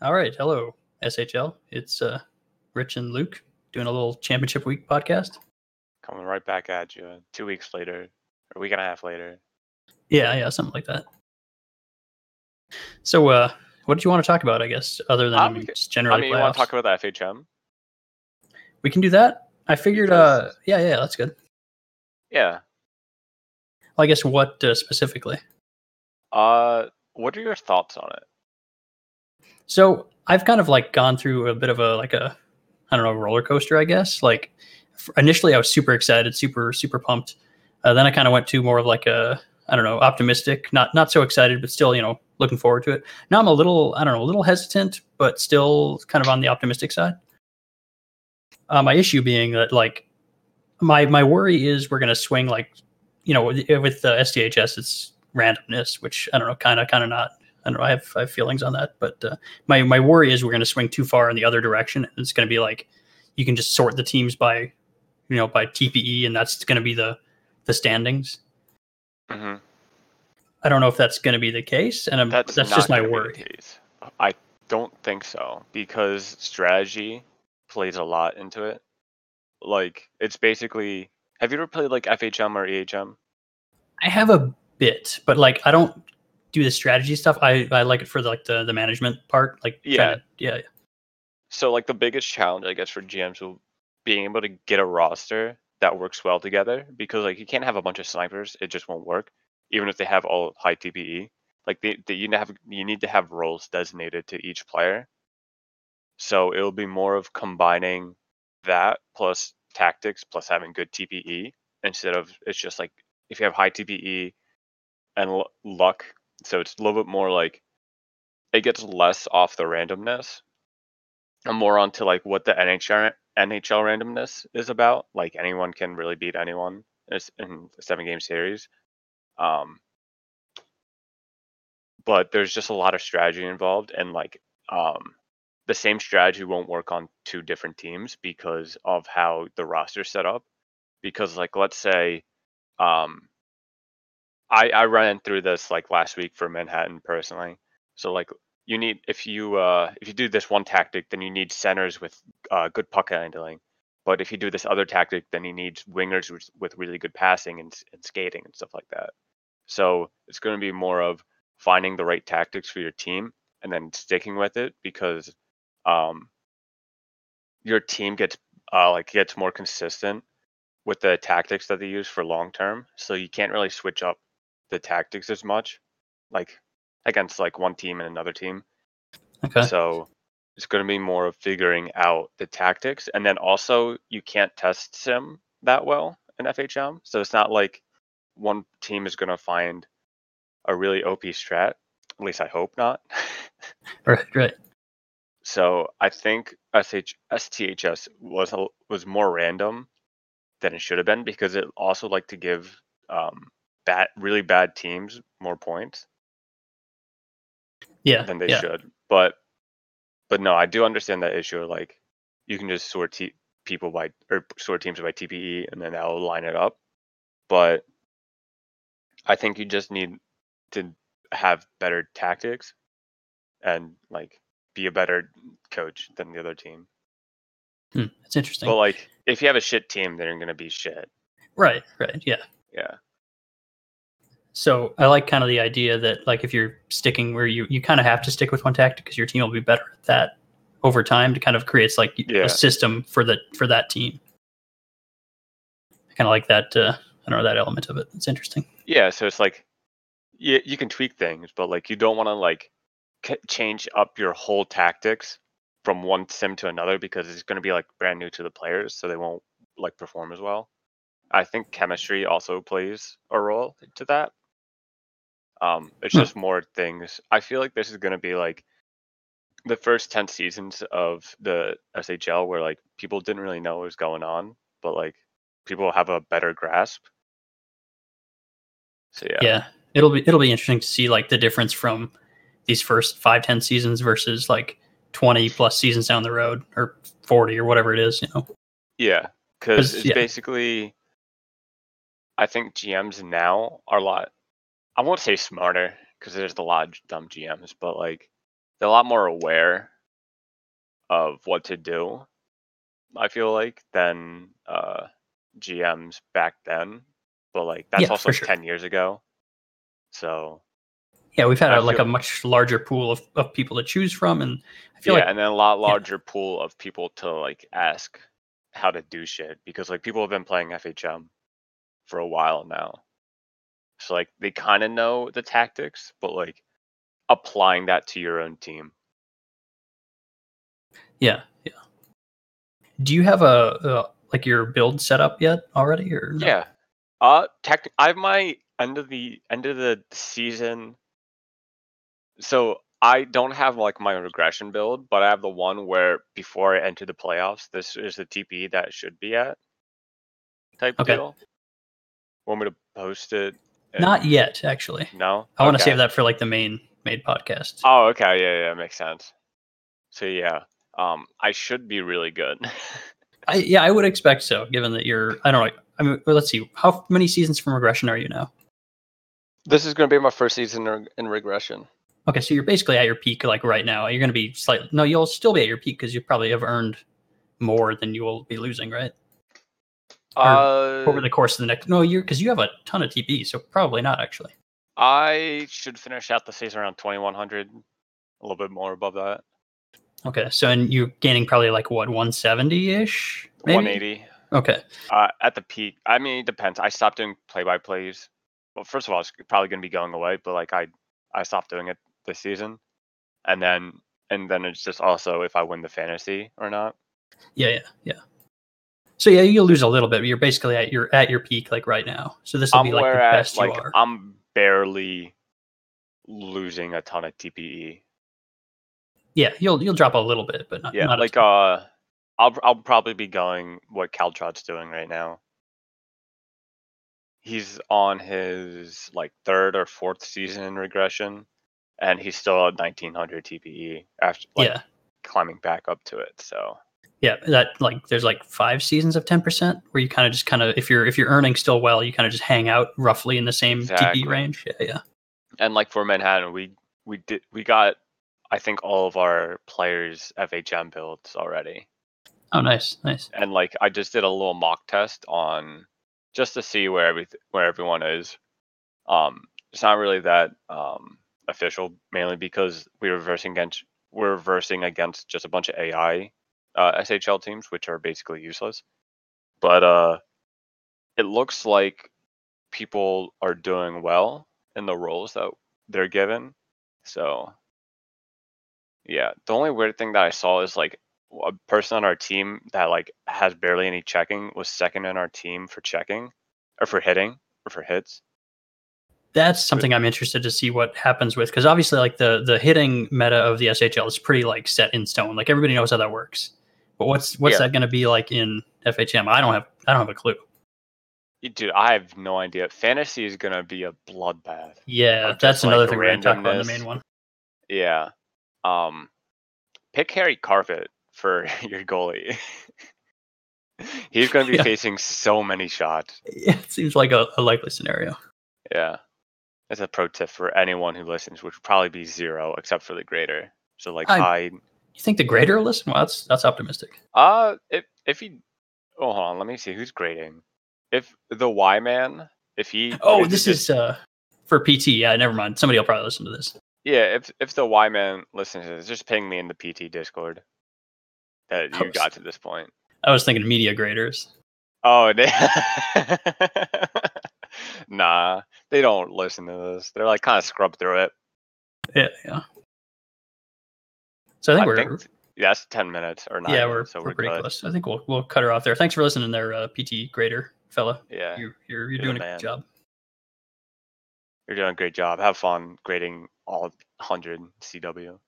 All right, hello SHL. It's uh, Rich and Luke doing a little championship week podcast. Coming right back at you two weeks later, or a week and a half later. Yeah, yeah, something like that. So, uh, what did you want to talk about? I guess other than I Um, mean, just generally I mean, you want to talk about the FHM? we can do that. I figured. Uh, yeah, yeah, that's good. Yeah. Well, I guess what uh, specifically? Uh, what are your thoughts on it? So I've kind of like gone through a bit of a like a I don't know roller coaster, I guess. Like initially, I was super excited, super super pumped. Uh, then I kind of went to more of like a I don't know optimistic, not not so excited, but still you know looking forward to it. Now I'm a little I don't know a little hesitant, but still kind of on the optimistic side. Uh, my issue being that like my my worry is we're gonna swing like you know with, the STHS it's randomness, which I don't know kind of kind of not. I don't know. I have, I have feelings on that, but uh, my my worry is we're going to swing too far in the other direction. and It's going to be like you can just sort the teams by, you know, by TPE, and that's going to be the the standings. hmm I don't know if that's going to be the case, and I'm, That's, that's, just my gonna be the worry. I don't think so because strategy plays a lot into it. Like it's basically. Have you ever played like FHM or EHM? I have a bit, but like I don't do the strategy stuff. I, I like it for like the the management part. Like Yeah. to- yeah, So like the biggest challenge, I guess, for GMs will being able to get a roster that works well together because like you can't have a bunch of snipers; it just won't work. Even if they have all high TPE, like they, they you need to have you need to have roles designated to each player. So it'll be more of combining that plus tactics plus having good TPE instead of it's just like if you have high TPE and l- luck. So it's a little bit more like it gets less off the randomness and more onto like what the NHL NHL randomness is about. Like anyone can really beat anyone in a seven game series. Um, but there's just a lot of strategy involved, and like um, the same strategy won't work on two different teams because of how the roster's set up. Because like let's say, um, I I ran through this like last week for Manhattan personally. So like you need if you uh if you do this one tactic, then you need centers with uh, good puck handling. But if you do this other tactic, then you need wingers with, with really good passing and, and skating and stuff like that. So it's going to be more of finding the right tactics for your team and then sticking with it because um, your team gets uh, like gets more consistent with the tactics that they use for long term. So you can't really switch up the tactics as much, like against like one team and another team. okay, So it's going to be more of figuring out the tactics, and then also you can't test sim that well in FHM. So it's not like one team is going to find a really OP strat. At least I hope not. right, right. so I think SH, STHS was a, was more random than it should have been because it also like to give um, bad, really bad teams more points. Yeah, than they yeah. should. But but no, I do understand that issue. Like you can just sort people by or sort teams by TPE and then that'll line it up. But I think you just need to have better tactics and like be a better coach than the other team. Hmm, it's interesting. But like if you have a shit team, they're gonna be shit. right, right. Yeah. Yeah. So I like kind of the idea that like if you're sticking where you you kind of have to stick with one tactic because your team will be better at that over time to kind of creates like Yeah. a system for the for that team. I kind of like that. Uh, I don't know that element of it. It's interesting. Yeah, so it's like you you can tweak things, but like you don't want to like c- change up your whole tactics from one sim to another because it's going to be like brand new to the players, so they won't like perform as well. I think chemistry also plays a role to that. Um, it's Hmm. just more things. I feel like this is going to be like the first ten seasons of the SHL where like people didn't really know what was going on, but like people have a better grasp. So yeah. Yeah. it'll be it'll be interesting to see like the difference from these first five ten seasons versus like twenty plus seasons down the road or forty or whatever it is. You know. Yeah, cuz it's yeah. basically, I think GMs now are a lot. I won't say smarter because there's a lot of dumb GMs, but like they're a lot more aware of what to do. I feel like than uh, GMs back then, but like that's Yeah, also sure. ten years ago. So Yeah, we've had a, like a much larger pool of, of people to choose from, and I feel yeah, like and then a lot yeah. larger pool of people to like ask how to do shit because like people have been playing FHM for a while now, so like they kind of know the tactics, but like applying that to your own team. yeah, yeah. Do you have a, uh like your build set up yet already, or no? Yeah. Uh, tech. I have my end of the end of the season. So I don't have like my regression build, but I have the one where before I enter the playoffs, this is the TP that it should be at. Type Okay. deal. Want me to post it? And- Not yet, actually. No. I want to Okay. save that for like the main made podcast. Oh, okay. Yeah, yeah, makes sense. So yeah, um, I should be really good. I, yeah, I would expect so, given that you're. I don't know. I mean, let's see. How many seasons from regression are you now? this is going to be my first season in, in regression. Okay, so you're basically at your peak, like right now. You're going to be slightly. No, you'll still be at your peak because you probably have earned more than you will be losing, right? Uh, Over the course of the next. No, you're because you have a ton of TP, so probably not actually. I should finish out the season around 2100, a little bit more above that. Okay, so and you're gaining probably like what 170 ish, 180. Okay, Uh, at the peak, I mean, it depends. I stopped doing play by plays. Well, first of all, it's probably going to be going away, but like I, I stopped doing it this season, and then and then it's just also if I win the fantasy or not. yeah, yeah, yeah. So yeah, you'll lose a little bit, but you're basically at your at your peak like right now. So this will I'm be like the at best like you are. I'm barely losing a ton of TPE. yeah, you'll you'll drop a little bit, but not, Yeah, not like uh, I'll I'll probably be going what Caltrot's doing right now. He's on his like third or fourth season in regression, and he's still at 1900 TPE after like yeah, climbing back up to it. So yeah. That like there's like five seasons of 10 percent where you kind of just kind of if you're if you're earning still well, you kind of just hang out roughly in the same Exactly. TP range. Yeah, yeah. and like for Manhattan, we we did we got I think all of our players FHM builds already. Oh, nice, nice. and like I just did a little mock test on just to see where every where everyone is. Um, it's not really that um, official, mainly because we're reversing against we're reversing against just a bunch of AI uh, SHL teams, which are basically useless. But uh, it looks like people are doing well in the roles that they're given. So yeah, the only weird thing that I saw is like a person on our team that like has barely any checking was second in our team for checking or for hitting or for hits. That's something I'm interested to see what happens with because obviously like the the hitting meta of the SHL is pretty like set in stone. Like everybody knows how that works. But what's what's Yeah. that going to be like in FHM? I don't have I don't have a clue. Dude, I have no idea. Fantasy is gonna be a bloodbath. Yeah, that's another like, thing we're going to talk about in the main one. Yeah. Um, pick Harry Carpet for your goalie. He's gonna be Yeah. facing so many shots. Yeah, it seems like a, a likely scenario. Yeah. That's a pro tip for anyone who listens, which would probably be zero except for the grader. So like I- hide You think the grader will listen? Well, that's that's optimistic. Uh, if if he, oh, hold on, let me see who's grading. If the Y man, if he, Oh, if this he is uh for PT. Yeah, never mind. Somebody will probably listen to this. yeah. If if the Y man listens to this, just ping me in the PT Discord that you Oh, got to this point. I was thinking media graders. Oh, they, nah, they don't listen to this. They're like kind of scrub through it. Yeah, yeah. So I think I we're think yeah, that's ten minutes or nine. yeah we're, so we're we're pretty good. close. I think we'll we'll cut her off there. Thanks for listening there, uh, PT grader fella. Yeah, You're you're, you're You're doing a man. good job. you're doing a great job. Have fun grading all hundred CW.